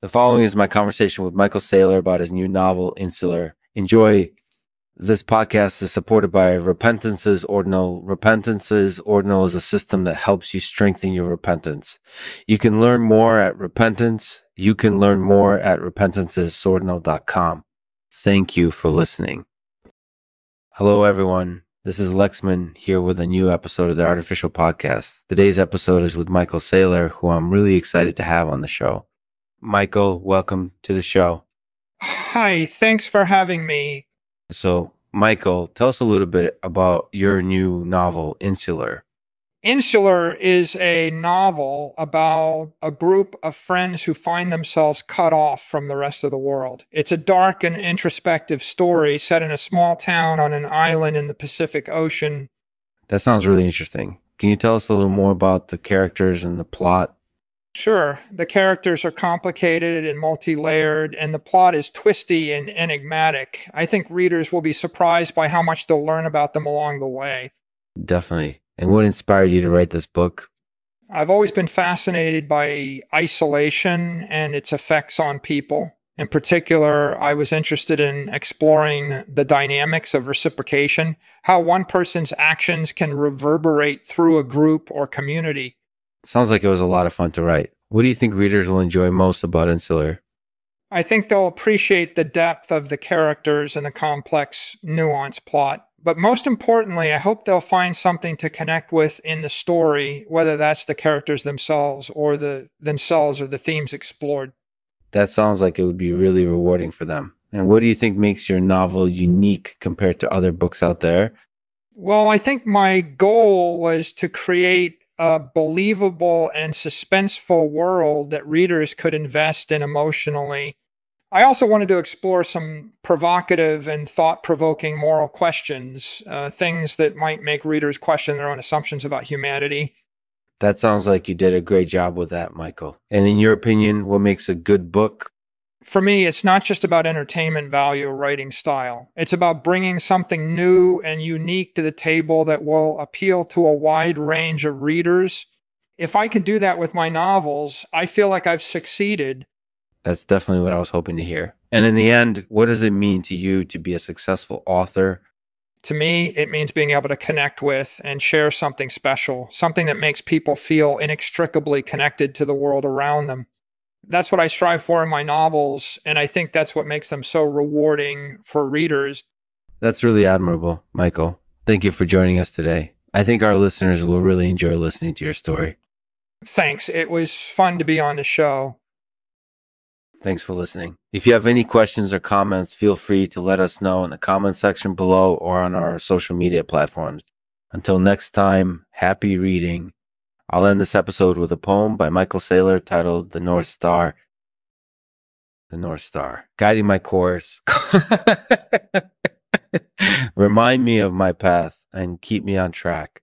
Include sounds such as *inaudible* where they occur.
The following is my conversation with Michael Saylor about his new novel, Insular. Enjoy. This podcast is supported by Repentance's Ordinal. Repentance's Ordinal is a system that helps you strengthen your repentance. You can learn more at Repentance. You can learn more at repentance'sordinal.com. Thank you for listening. Hello, everyone. This is Lexman here with a new episode of the Artificial Podcast. Today's episode is with Michael Saylor, who I'm really excited to have on the show. Michael, welcome to the show. Hi, thanks for having me. So, Michael, tell us a little bit about your new novel, Insular. Insular is a novel about a group of friends who find themselves cut off from the rest of the world. It's a dark and introspective story set in a small town on an island in the Pacific Ocean. That sounds really interesting. Can you tell us a little more about the characters and the plot? Sure. The characters are complicated and multi layered, and the plot is twisty and enigmatic. I think readers will be surprised by how much they'll learn about them along the way. Definitely. And what inspired you to write this book? I've always been fascinated by isolation and its effects on people. In particular, I was interested in exploring the dynamics of reciprocation, how one person's actions can reverberate through a group or community. Sounds like it was a lot of fun to write. What do you think readers will enjoy most about Insular? I think they'll appreciate the depth of the characters and the complex, nuanced plot. But most importantly, I hope they'll find something to connect with in the story, whether that's the characters themselves or the themselves or the themes explored. That sounds like it would be really rewarding for them. And what do you think makes your novel unique compared to other books out there? Well, I think my goal was to create a believable and suspenseful world that readers could invest in emotionally. I also wanted to explore some provocative and thought provoking moral questions, uh, things that might make readers question their own assumptions about humanity. That sounds like you did a great job with that, Michael. And in your opinion, what makes a good book? For me, it's not just about entertainment value or writing style. It's about bringing something new and unique to the table that will appeal to a wide range of readers. If I can do that with my novels, I feel like I've succeeded. That's definitely what I was hoping to hear. And in the end, what does it mean to you to be a successful author? To me, it means being able to connect with and share something special, something that makes people feel inextricably connected to the world around them that's what I strive for in my novels. And I think that's what makes them so rewarding for readers. That's really admirable, Michael. Thank you for joining us today. I think our listeners will really enjoy listening to your story. Thanks. It was fun to be on the show. Thanks for listening. If you have any questions or comments, feel free to let us know in the comment section below or on our social media platforms. Until next time, happy reading I'll end this episode with a poem by Michael Saylor titled The North Star. The North Star, guiding my course. *laughs* Remind me of my path and keep me on track.